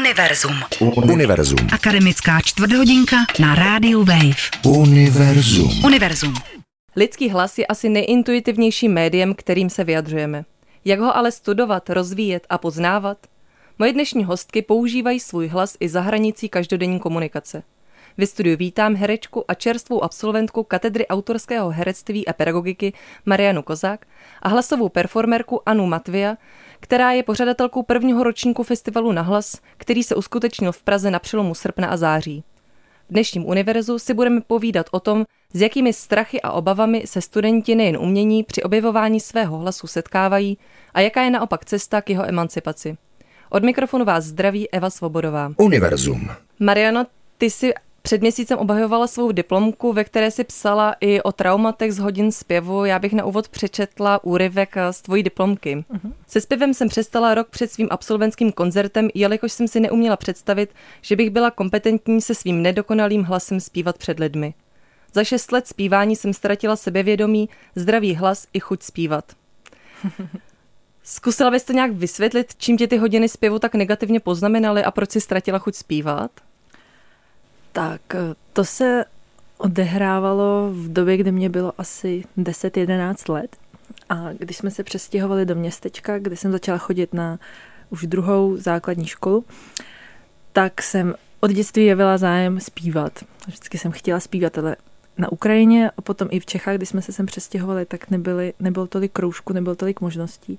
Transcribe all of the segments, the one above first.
Univerzum. Univerzum. Akademická čtvrthodinka na rádiu Wave. Univerzum. Univerzum. Lidský hlas je asi nejintuitivnějším médiem, kterým se vyjadřujeme. Jak ho ale studovat, rozvíjet a poznávat? Moje dnešní hostky používají svůj hlas i za hranicí každodenní komunikace. Ve studiu vítám herečku a čerstvou absolventku katedry autorského herectví a pedagogiky Marianu Kozák a hlasovou performerku Anu Matvia, která je pořadatelkou prvního ročníku festivalu Nahlas, který se uskutečnil v Praze na přelomu srpna a září. V dnešním univerzu si budeme povídat o tom, s jakými strachy a obavami se studenti nejen umění při objevování svého hlasu setkávají a jaká je naopak cesta k jeho emancipaci. Od mikrofonu vás zdraví Eva Svobodová. Univerzum. Mariano, ty si před měsícem obhajovala svou diplomku, ve které si psala i o traumatech z hodin zpěvu. Já bych na úvod přečetla úryvek z tvojí diplomky. Uh-huh. Se zpěvem jsem přestala rok před svým absolventským koncertem, jelikož jsem si neuměla představit, že bych byla kompetentní se svým nedokonalým hlasem zpívat před lidmi. Za šest let zpívání jsem ztratila sebevědomí, zdravý hlas i chuť zpívat. Zkusila bys to nějak vysvětlit, čím tě ty hodiny zpěvu tak negativně poznamenaly a proč si ztratila chuť zpívat? Tak eh, to se odehrávalo v době, kdy mě bylo asi 10-11 let. A když jsme se přestěhovali do městečka, kde jsem začala chodit na už druhou základní školu, tak jsem od dětství jevila zájem zpívat. Vždycky jsem chtěla zpívat, ale na Ukrajině a potom i v Čechách, kdy jsme se sem přestěhovali, tak nebyly, nebylo tolik kroužků, nebylo tolik možností.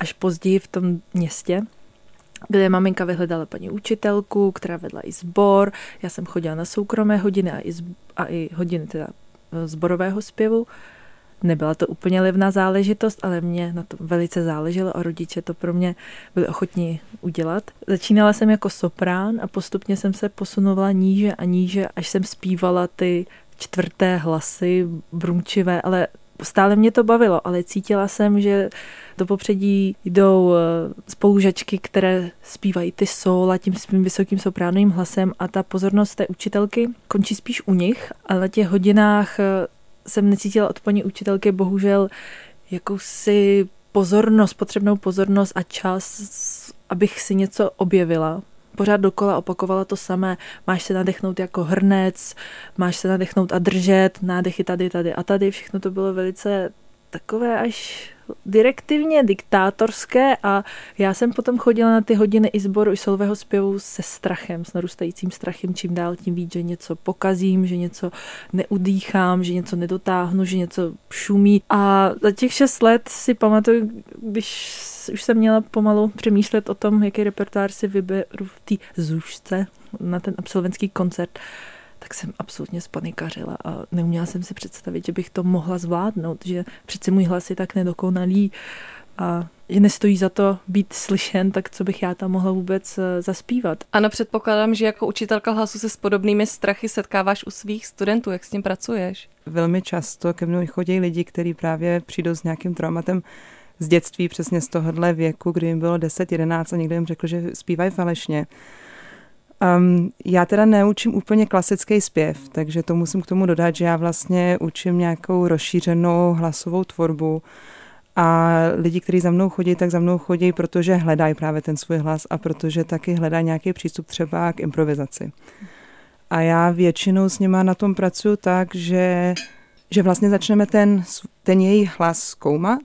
Až později v tom městě, kde maminka vyhledala paní učitelku, která vedla i sbor. Já jsem chodila na soukromé hodiny a i, zb- a i hodiny teda zborového zpěvu. Nebyla to úplně levná záležitost, ale mě na to velice záleželo a rodiče to pro mě byli ochotní udělat. Začínala jsem jako soprán a postupně jsem se posunovala níže a níže, až jsem zpívala ty čtvrté hlasy, brumčivé, ale stále mě to bavilo, ale cítila jsem, že do popředí jdou eh, spolužačky, které zpívají ty a tím svým vysokým sopránovým hlasem a ta pozornost té učitelky končí spíš u nich, ale na těch hodinách eh, jsem necítila od paní učitelky bohužel jakousi pozornost, potřebnou pozornost a čas, abych si něco objevila, pořád dokola opakovala to samé. Máš se nadechnout jako hrnec, máš se nadechnout a držet, nádechy tady, tady a tady. Všechno to bylo velice takové až direktivně diktátorské a já jsem potom chodila na ty hodiny i sboru i solového zpěvu se strachem, s narůstajícím strachem, čím dál tím víc, že něco pokazím, že něco neudýchám, že něco nedotáhnu, že něco šumí. A za těch šest let si pamatuju, když už jsem měla pomalu přemýšlet o tom, jaký repertoár si vyberu v té zůžce na ten absolventský koncert, tak jsem absolutně spanikařila a neuměla jsem si představit, že bych to mohla zvládnout, že přece můj hlas je tak nedokonalý a že nestojí za to být slyšen, tak co bych já tam mohla vůbec eh, zaspívat. Ano, předpokládám, že jako učitelka hlasu se s podobnými strachy setkáváš u svých studentů. Jak s tím pracuješ? Velmi často ke mnou chodí lidi, kteří právě přijdou s nějakým traumatem z dětství, přesně z tohohle věku, kdy jim bylo 10-11 a někdo jim řekl, že zpívají falešně. Um, já teda neučím úplně klasický zpěv, takže to musím k tomu dodat, že já vlastně učím nějakou rozšířenou hlasovou tvorbu a lidi, kteří za mnou chodí, tak za mnou chodí, protože hledají právě ten svůj hlas a protože taky hledají nějaký přístup třeba k improvizaci. A já většinou s nima na tom pracuji tak, že, že vlastně začneme ten, ten jejich hlas zkoumat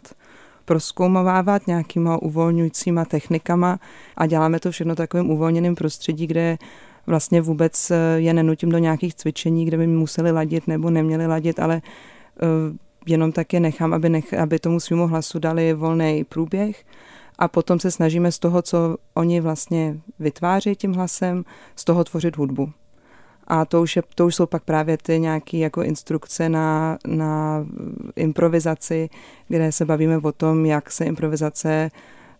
proskoumávat nějakýma uvolňujícíma technikama a děláme to všechno takovým uvolněným prostředí, kde vlastně vůbec eh, je nenutím do nějakých cvičení, kde by museli ladit nebo neměli ladit, ale eh, jenom tak je nechám, aby, nech, aby tomu svýmu hlasu dali volný průběh a potom se snažíme z toho, co oni vlastně vytváří tím hlasem, z toho tvořit hudbu. A to už, je, to už jsou pak právě ty nějaké jako instrukce na, na improvizaci, kde se bavíme o tom, jak se improvizace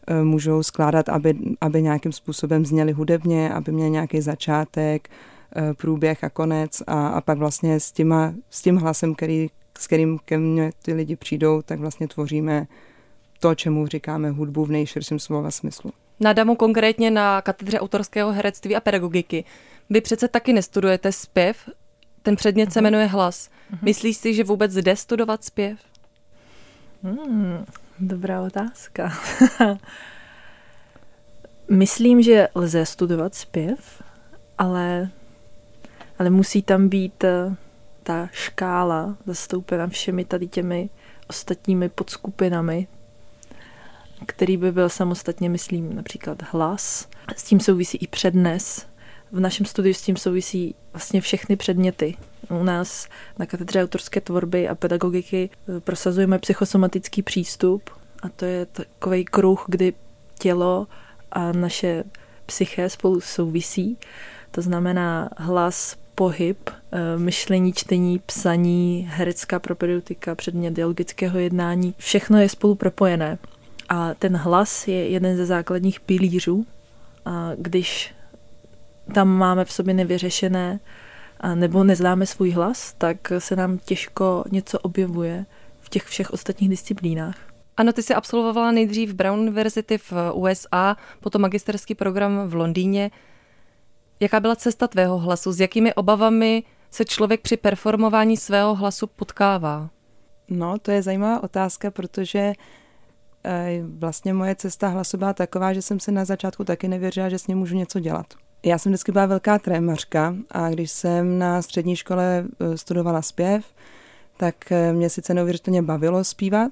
e, můžou skládat, aby, aby nějakým způsobem zněly hudebně, aby měl nějaký začátek, e, průběh a konec a, a pak vlastně s, těma, s tím hlasem, který, s kterým ke mně ty lidi přijdou, tak vlastně tvoříme to, čemu říkáme hudbu v nejširším slova smyslu. Na Damu konkrétně na katedře autorského herectví a pedagogiky vy přece taky nestudujete zpěv, ten předmět se mhm. jmenuje hlas. Mhm. Myslíš si, že vůbec jde studovat zpěv? Hmm, dobrá otázka. Myslím, že lze studovat zpěv, ale, ale musí tam být eh, ta škála zastoupena všemi tady těmi ostatními podskupinami, který by byl samostatně, myslím, například hlas. S tím souvisí i přednes. V našem studiu s tím souvisí vlastně všechny předměty. U nás na katedře autorské tvorby a pedagogiky eh, prosazujeme psychosomatický přístup a to je takový kruh, kdy tělo a naše psyché spolu souvisí. To znamená hlas, pohyb, eh, myšlení, čtení, psaní, herecká propedeutika, předmět dialogického jednání. Všechno je spolu propojené. A ten hlas je jeden ze základních pilířů. A když tam máme v sobě nevyřešené nebo neznáme svůj hlas, tak se nám těžko něco objevuje v těch všech ostatních disciplínách. Ano, ty jsi absolvovala nejdřív Brown University v USA, potom magisterský program v Londýně. Jaká byla cesta tvého hlasu? S jakými obavami se člověk při performování svého hlasu potkává? No, to je zajímavá otázka, protože eh, vlastně moje cesta hlasu byla taková, že jsem si na začátku taky nevěřila, že s ním můžu něco dělat. Já jsem vždycky byla velká trémařka a když jsem na střední škole eh, studovala zpěv, tak eh, mě sice neuvěřitelně bavilo zpívat,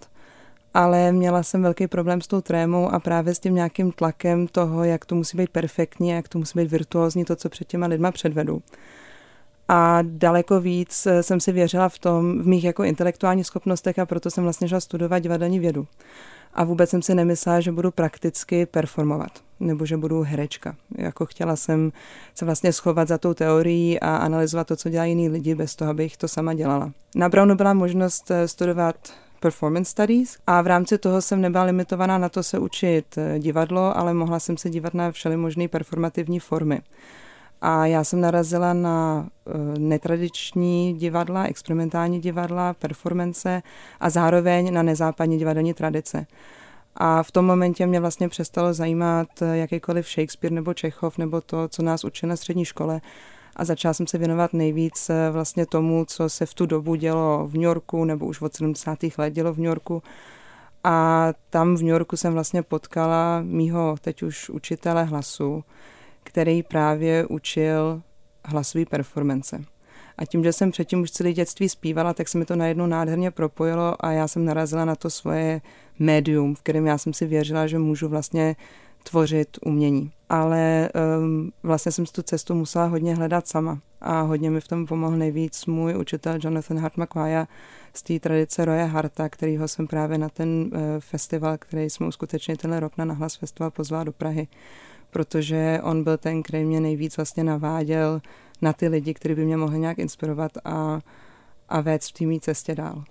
ale měla jsem velký problém s tou trémou a právě s tím nějakým tlakem toho, jak to musí být perfektní, jak to musí být virtuózní, to, co před těma lidma předvedu. A daleko víc eh, jsem si věřila v tom, v mých jako intelektuálních schopnostech a proto jsem vlastně šla studovat divadelní vědu. A vůbec jsem si nemyslela, že budu prakticky performovat, nebo že budu herečka. Jako chtěla jsem se vlastně schovat za tou teorií a analyzovat to, co dělají jiní lidi, bez toho, abych to sama dělala. Na Brownu byla možnost eh, studovat performance studies a v rámci toho jsem nebyla limitovaná na to se učit eh, divadlo, ale mohla jsem se dívat na všeli možné performativní formy. A já jsem narazila na eh, netradiční divadla, experimentální divadla, performance a zároveň na nezápadní divadelní tradice. A v tom momentě mě vlastně přestalo zajímat eh, jakýkoliv Shakespeare nebo Čechov nebo to, co nás učili na střední škole. A začala jsem se věnovat nejvíc eh, vlastně tomu, co se v tu dobu dělo v New Yorku nebo už od 70. let dělo v New Yorku. A tam v New Yorku jsem vlastně potkala mýho teď už učitele hlasu, který právě učil hlasový performance. A tím, že jsem předtím už celé dětství zpívala, tak se mi to najednou nádherně propojilo a já jsem narazila na to svoje médium, v kterém já jsem si věřila, že můžu vlastně tvořit umění. Ale um, vlastně jsem si tu cestu musela hodně hledat sama a hodně mi v tom pomohl nejvíc můj učitel Jonathan Hart McQuaya z té tradice Roje Harta, kterýho jsem právě na ten uh, festival, který jsme uskutečnili tenhle rok na Nahlas Festival pozvala do Prahy protože on byl ten, který mě nejvíc vlastně naváděl na ty lidi, kteří by mě mohli nějak inspirovat a, a vést v té mý cestě dál.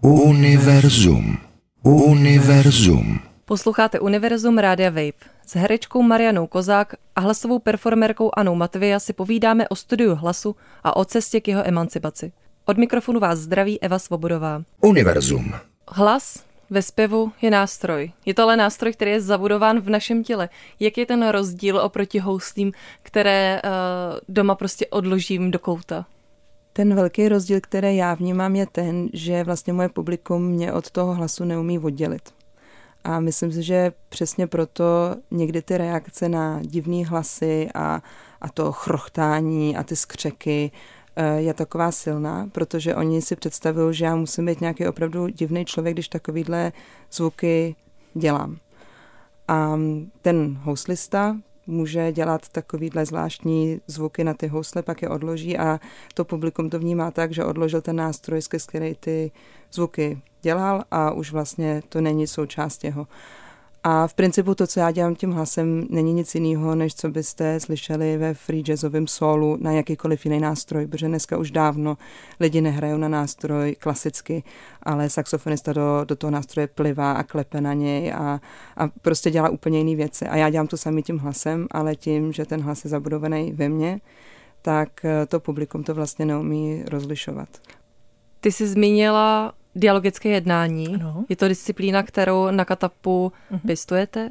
Univerzum. Univerzum. Posloucháte Univerzum Rádia Wave. S herečkou Marianou Kozák a hlasovou performerkou Anou Matvia si povídáme o studiu hlasu a o cestě k jeho emancipaci. Od mikrofonu vás zdraví Eva Svobodová. Univerzum. Hlas ve zpěvu je nástroj. Je to ale nástroj, který je zabudován v našem těle. Jak je ten rozdíl oproti houslím, které uh, doma prostě odložím do kouta? Ten velký rozdíl, který já vnímám, je ten, že vlastně moje publikum mě od toho hlasu neumí oddělit. A myslím si, že přesně proto někdy ty reakce na divné hlasy a, a to chrochtání a ty skřeky Eh, je taková silná, protože oni si představují, že já musím být nějaký opravdu divný člověk, když takovýhle zvuky dělám. A ten houslista může dělat takovýhle zvláštní zvuky na ty housle, pak je odloží a to publikum to vnímá tak, že odložil ten nástroj, skrz který ty zvuky dělal a už vlastně to není součást jeho. A v principu to, co já dělám tím hlasem, není nic jiného, než co byste slyšeli ve free jazzovém solu na jakýkoliv jiný nástroj, protože dneska už dávno lidi nehrajou na nástroj klasicky, ale saxofonista do, do toho nástroje plivá a klepe na něj a, a prostě dělá úplně jiné věci. A já dělám to sami tím hlasem, ale tím, že ten hlas je zabudovaný ve mně, tak eh, to publikum to vlastně neumí rozlišovat. Ty jsi zmínila dialogické jednání. Ano. Je to disciplína, kterou na Katapu uh-huh. pěstujete.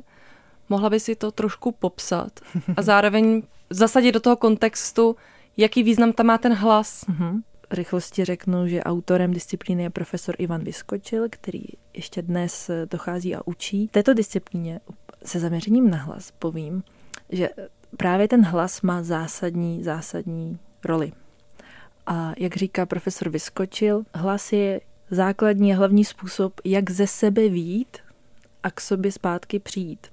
Mohla by si to trošku popsat a zároveň zasadit do toho kontextu, jaký význam tam má ten hlas. Uh-huh. Rychlosti řeknu, že autorem disciplíny je profesor Ivan Vyskočil, který ještě dnes dochází a učí. V této disciplíně se zaměřením na hlas povím, že právě ten hlas má zásadní, zásadní roli. A jak říká profesor Vyskočil, hlas je základní a hlavní způsob, jak ze sebe výjít a k sobě zpátky přijít.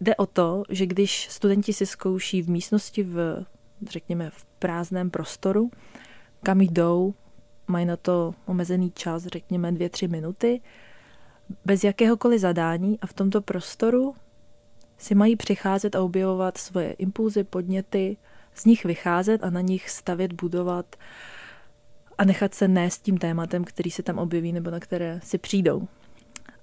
Jde o to, že když studenti si zkouší v místnosti v, řekněme, v prázdném prostoru, kam jdou, mají na to omezený čas, řekněme dvě, tři minuty, bez jakéhokoliv zadání a v tomto prostoru si mají přicházet a objevovat svoje impulzy, podněty, z nich vycházet a na nich stavět, budovat a nechat se nést tím tématem, který se tam objeví nebo na které si přijdou.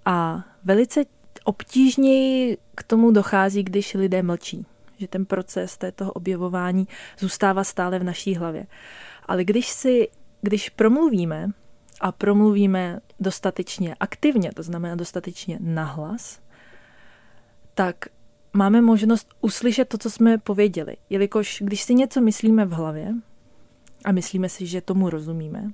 A velice obtížněji k tomu dochází, když lidé mlčí. Že ten proces toho objevování zůstává stále v naší hlavě. Ale když si, když promluvíme a promluvíme dostatečně aktivně, to znamená dostatečně nahlas, tak máme možnost uslyšet to, co jsme pověděli. Jelikož když si něco myslíme v hlavě a myslíme si, že tomu rozumíme,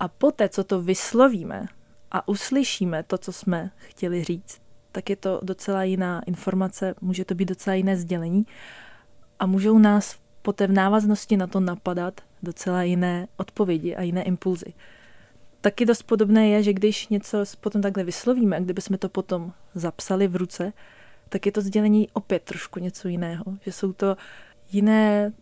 a poté, co to vyslovíme a uslyšíme to, co jsme chtěli říct, tak je to docela jiná informace, může to být docela jiné sdělení a můžou nás poté v návaznosti na to napadat docela jiné odpovědi a jiné impulzy. Taky dost podobné je, že když něco potom takhle vyslovíme, a kdybychom to potom zapsali v ruce, tak je to sdělení opět trošku něco jiného. Že jsou to jiné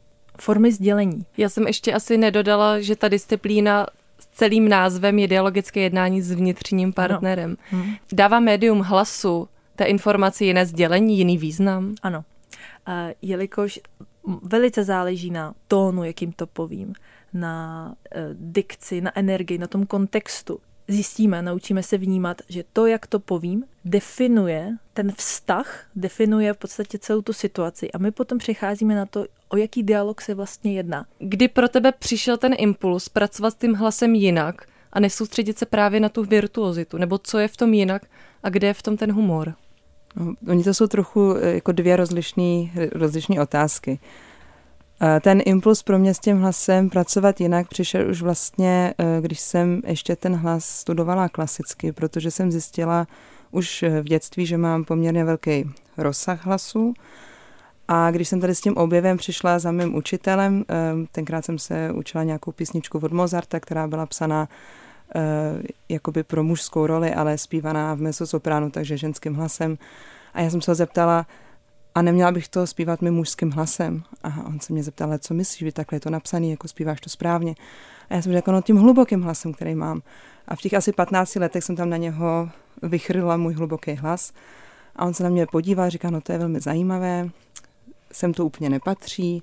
formy sdělení. Já jsem ještě asi nedodala, že ta disciplína s celým názvem je dialogické jednání s vnitřním partnerem. No. Hmm. Dává médium hlasu té informaci jiné sdělení, jiný význam? Ano. A jelikož velice záleží na tónu, jakým to povím, na uh, dikci, na energii, na tom kontextu zjistíme, naučíme se vnímat, že to, jak to povím, definuje ten vztah, definuje v podstatě celou tu situaci. A my potom přicházíme na to, o jaký dialog se vlastně jedná. Kdy pro tebe přišel ten impuls pracovat s tím hlasem jinak a nesoustředit se právě na tu virtuozitu? Nebo co je v tom jinak a kde je v tom ten humor? No, oni to jsou trochu eh, jako dvě rozlišné otázky. Ten impuls pro mě s tím hlasem pracovat jinak přišel už vlastně, eh, když jsem ještě ten hlas studovala klasicky, protože jsem zjistila už v dětství, že mám poměrně velký rozsah hlasu. A když jsem tady s tím objevem přišla za mým učitelem, eh, tenkrát jsem se učila nějakou písničku od Mozarta, která byla psaná eh, jakoby pro mužskou roli, ale zpívaná v mezosopránu, takže ženským hlasem. A já jsem se ho zeptala, a neměla bych to zpívat mým mužským hlasem. A on se mě zeptal, co myslíš, že takhle je to napsaný, jako zpíváš to správně. A já jsem řekla, no tím hlubokým hlasem, který mám. A v těch asi 15 letech jsem tam na něho vychrila můj hluboký hlas. A on se na mě podíval a říká, no to je velmi zajímavé, sem to úplně nepatří,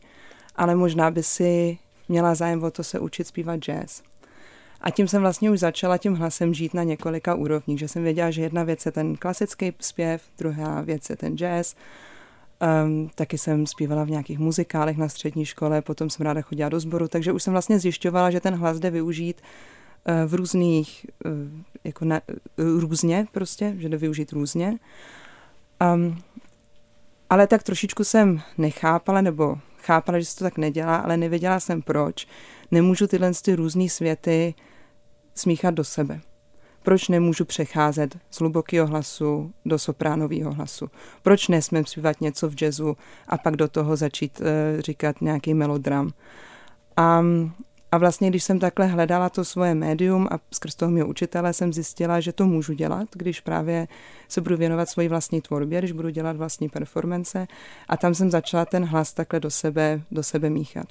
ale možná by si měla zájem o to se učit zpívat jazz. A tím jsem vlastně už začala tím hlasem žít na několika úrovních, že jsem věděla, že jedna věc je ten klasický zpěv, druhá věc je ten jazz Um, taky jsem zpívala v nějakých muzikálech na střední škole, potom jsem ráda chodila do sboru, takže už jsem vlastně zjišťovala, že ten hlas jde využít uh, v různých, uh, jako na, uh, různě prostě, že jde využít různě. Um, ale tak trošičku jsem nechápala, nebo chápala, že se to tak nedělá, ale nevěděla jsem proč. Nemůžu tyhle ty různé světy smíchat do sebe proč nemůžu přecházet z hlubokého hlasu do sopránového hlasu? Proč nesmím zpívat něco v jazzu a pak do toho začít uh, říkat nějaký melodram? A, a vlastně, když jsem takhle hledala to svoje médium a skrz toho mého učitele jsem zjistila, že to můžu dělat, když právě se budu věnovat svoji vlastní tvorbě, když budu dělat vlastní performance a tam jsem začala ten hlas takhle do sebe, do sebe míchat.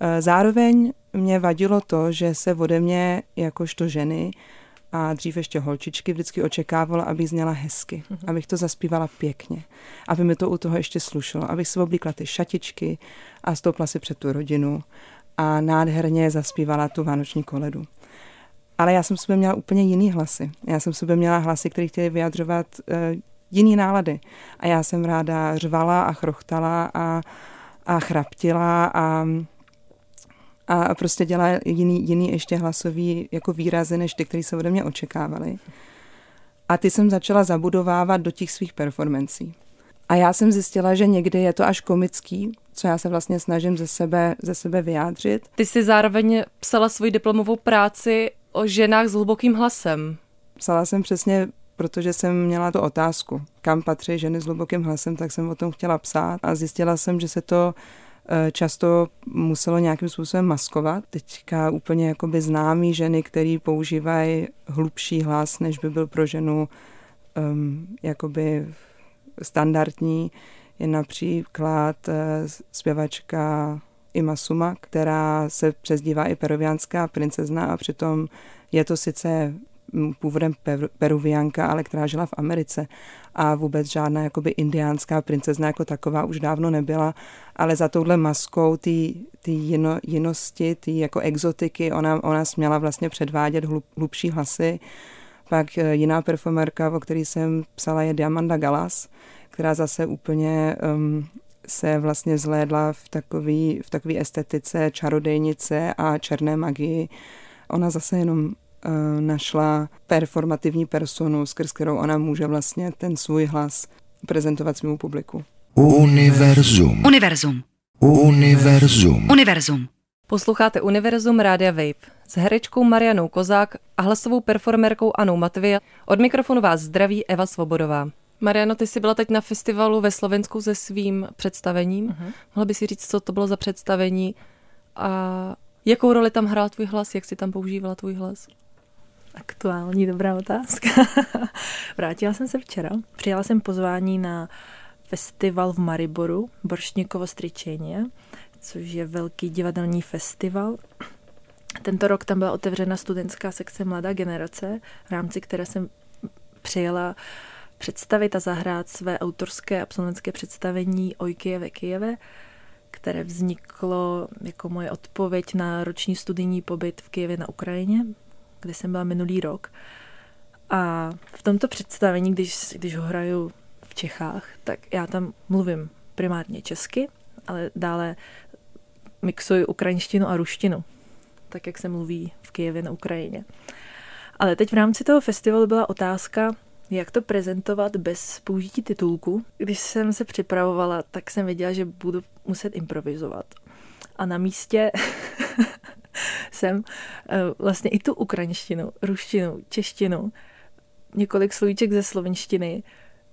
Eh, zároveň mě vadilo to, že se ode mě jakožto ženy a dřív ještě holčičky vždycky očekávala, abych zněla hezky, mm-hmm. abych to zaspívala pěkně, aby mi to u toho ještě slušelo, abych si oblíkla ty šatičky a stoupla si před tu rodinu a nádherně zaspívala tu vánoční koledu. Ale já jsem sobě měla úplně jiný hlasy. Já jsem sobě měla hlasy, které chtěly vyjadřovat uh, jiný nálady. A já jsem ráda řvala a chrochtala a, a chraptila a a prostě dělá jiný, jiný ještě hlasový jako výrazy, než ty, které se ode mě očekávaly. A ty jsem začala zabudovávat do těch svých performancí. A já jsem zjistila, že někdy je to až komický, co já se vlastně snažím ze sebe, ze sebe vyjádřit. Ty jsi zároveň psala svoji diplomovou práci o ženách s hlubokým hlasem. Psala jsem přesně protože jsem měla tu otázku, kam patří ženy s hlubokým hlasem, tak jsem o tom chtěla psát a zjistila jsem, že se to eh, často muselo nějakým způsobem maskovat. Teďka úplně jakoby známí ženy, které používají hlubší hlas, než by byl pro ženu um, jakoby standardní, je například eh, zpěvačka Ima Suma, která se přezdívá i peruviánská princezna a přitom je to sice původem peruvianka, ale která žila v Americe a vůbec žádná jakoby indiánská princezna jako taková už dávno nebyla, ale za touhle maskou ty jino, jinosti, ty jako exotiky, ona, ona směla vlastně předvádět hlub, hlubší hlasy. Pak eh, jiná performerka, o který jsem psala, je Diamanda Galas, která zase úplně um, se vlastně zlédla v takový, v takový estetice čarodejnice a černé magii. Ona zase jenom uh, našla performativní personu, skrz kterou ona může vlastně ten svůj hlas prezentovat svému publiku. Univerzum. Univerzum. Univerzum. Univerzum. Posloucháte Univerzum Rádia Wave s herečkou Marianou Kozák a hlasovou performerkou Anou Matvia. Od mikrofonu vás zdraví Eva Svobodová. Mariano, ty jsi byla teď na festivalu ve Slovensku se svým představením. Uh-huh. Mohla by si říct, co to bylo za představení a jakou roli tam hrál tvůj hlas, jak jsi tam používala tvůj hlas? Aktuální dobrá otázka. Vrátila jsem se včera. Přijala jsem pozvání na festival v Mariboru, Boršníkovo Stričeně, což je velký divadelní festival. Tento rok tam byla otevřena studentská sekce Mladá generace, v rámci které jsem přijela představit a zahrát své autorské absolventské představení o Kijeve Kijeve, které vzniklo jako moje odpověď na roční studijní pobyt v Kijevě na Ukrajině, kde jsem byla minulý rok. A v tomto představení, když, když ho hraju v Čechách, tak já tam mluvím primárně česky, ale dále mixuji ukrajinštinu a ruštinu, tak jak se mluví v Kijevě na Ukrajině. Ale teď v rámci toho festivalu byla otázka, jak to prezentovat bez použití titulku. Když jsem se připravovala, tak jsem věděla, že budu muset improvizovat. A na místě jsem eh, vlastně i tu ukrajinštinu, ruštinu, češtinu, několik slovíček ze slovenštiny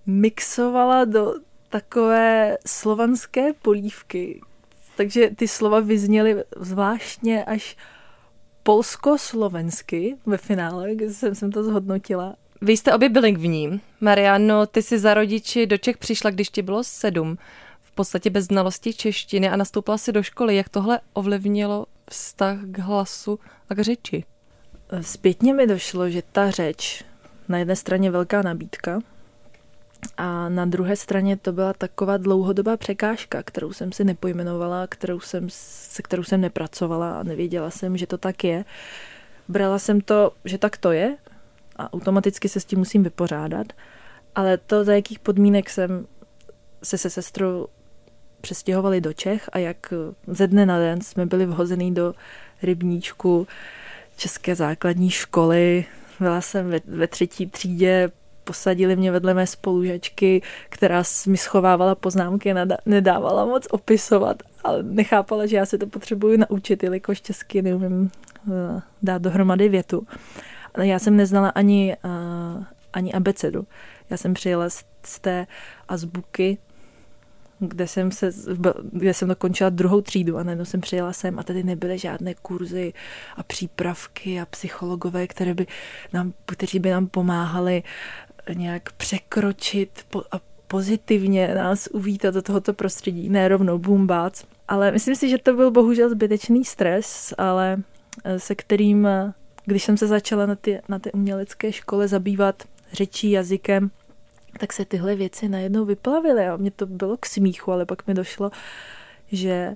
mixovala do takové slovanské polívky. Takže ty slova vyzněly zvláštně až polsko-slovensky ve finále, jsem, jsem to zhodnotila. Vy jste obě bilingvní. Mariano, ty si za rodiči do Čech přišla, když ti bylo sedm. V podstatě bez znalosti češtiny a nastoupila si do školy. Jak tohle ovlivnilo vztah k hlasu a k řeči? Zpětně mi došlo, že ta řeč, na jedné straně velká nabídka, a na druhé straně to byla taková dlouhodobá překážka, kterou jsem si nepojmenovala, kterou jsem, se kterou jsem nepracovala a nevěděla jsem, že to tak je. Brala jsem to, že tak to je a automaticky se s tím musím vypořádat, ale to, za jakých podmínek jsem se se sestrou přestěhovali do Čech a jak ze dne na den jsme byli vhozený do rybníčku České základní školy. Byla jsem ve, ve třetí třídě, posadili mě vedle mé spolužačky, která mi schovávala poznámky, nedávala moc opisovat, ale nechápala, že já se to potřebuji naučit, jelikož česky neumím eh, dát dohromady větu. Já jsem neznala ani, uh, ani abecedu. Já jsem přijela z, z té azbuky, kde jsem, se, kde jsem dokončila druhou třídu a najednou jsem přijela sem a tady nebyly žádné kurzy a přípravky a psychologové, které by nám, kteří by nám pomáhali nějak překročit a pozitivně nás uvítat do tohoto prostředí, ne rovnou boombác. Ale myslím si, že to byl bohužel zbytečný stres, ale eh, se kterým když jsem se začala na ty, na ty umělecké škole zabývat řečí, jazykem, tak se tyhle věci najednou vyplavily a mě to bylo k smíchu, ale pak mi došlo, že e,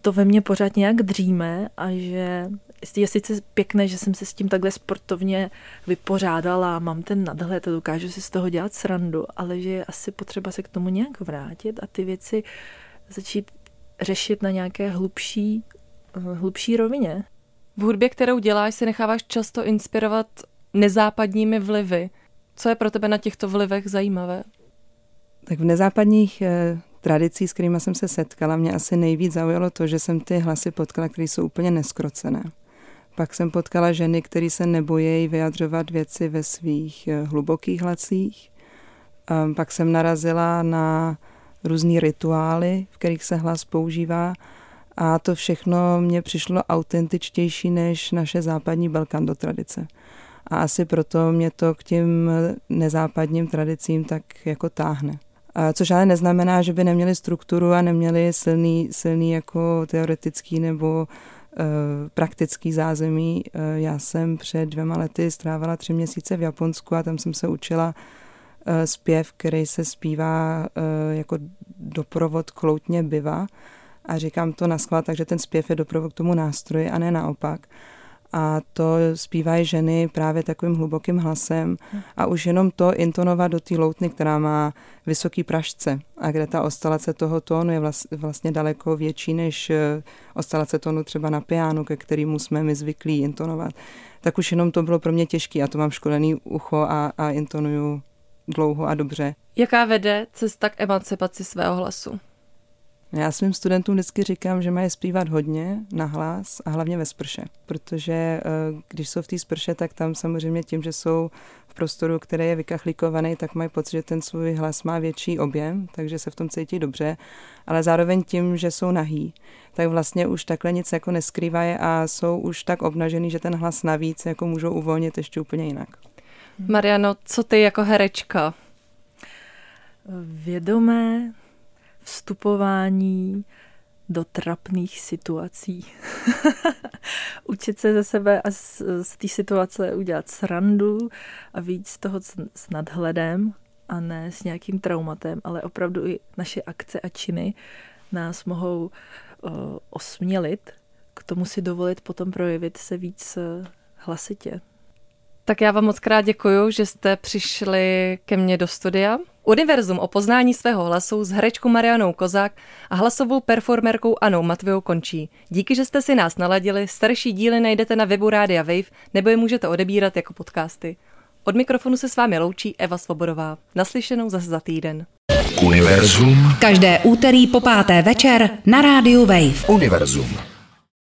to ve mně pořád nějak dříme a že je sice pěkné, že jsem se s tím takhle sportovně vypořádala, mám ten nadhled a dokážu si z toho dělat srandu, ale že je asi potřeba se k tomu nějak vrátit a ty věci začít řešit na nějaké hlubší, hlubší rovině. V hudbě, kterou děláš, se necháváš často inspirovat nezápadními vlivy. Co je pro tebe na těchto vlivech zajímavé? Tak v nezápadních eh, tradicích, s kterými jsem se setkala, mě asi nejvíc zaujalo to, že jsem ty hlasy potkala, které jsou úplně neskrocené. Pak jsem potkala ženy, které se nebojí vyjadřovat věci ve svých eh, hlubokých hlasích. Ehm, pak jsem narazila na různé rituály, v kterých se hlas používá. A to všechno mně přišlo autentičtější než naše západní belkando tradice. A asi proto mě to k těm nezápadním tradicím tak jako táhne. Což ale neznamená, že by neměli strukturu a neměli silný, silný jako teoretický nebo praktický zázemí. Uh, já jsem před dvěma lety strávila tři měsíce v Japonsku a tam jsem se učila uh, zpěv, který se zpívá jako doprovod kloutně byva. A říkám to na schvál, takže ten zpěv je doprovod k tomu nástroji a ne naopak a to zpívají ženy právě takovým hlubokým hlasem a už jenom to intonovat do té loutny, která má vysoký pražce a kde ta ostalace toho tónu je vlastně daleko větší než eh, ostalace tónu třeba na pianu, ke kterému jsme my zvyklí intonovat, tak už jenom to bylo pro mě těžké a to mám školený ucho a, a intonuju dlouho a dobře. Jaká vede cesta k emancipaci svého hlasu? Já svým studentům vždycky říkám, že mají zpívat hodně, nahlas a hlavně ve sprše, protože eh, když jsou v té sprše, tak tam samozřejmě tím, že jsou v prostoru, který je vykachlíkovaný, tak mají pocit, že ten svůj hlas má větší objem, takže se v tom cítí dobře, ale zároveň tím, že jsou nahý, tak vlastně už takhle nic jako neskrývají a jsou už tak obnažený, že ten hlas navíc jako můžou uvolnit ještě úplně jinak. Mariano, co ty jako herečka? Vědomé vstupování do trapných situací. Učit se ze sebe a z, z té situace udělat srandu a víc z toho s nadhledem a ne s nějakým traumatem, ale opravdu i naše akce a činy nás mohou uh, osmělit k tomu si dovolit potom projevit se víc hlasitě. Tak já vám moc krát děkuju, že jste přišli ke mně do studia. Univerzum o poznání svého hlasu s herečkou Marianou Kozák a hlasovou performerkou Anou Matvijou končí. Díky, že jste si nás naladili, starší díly najdete na webu Rádia Wave nebo je můžete odebírat jako podcasty. Od mikrofonu se s vámi loučí Eva Svobodová. Naslyšenou zase za týden. Univerzum. Každé úterý po páté večer na rádiu Wave. Univerzum.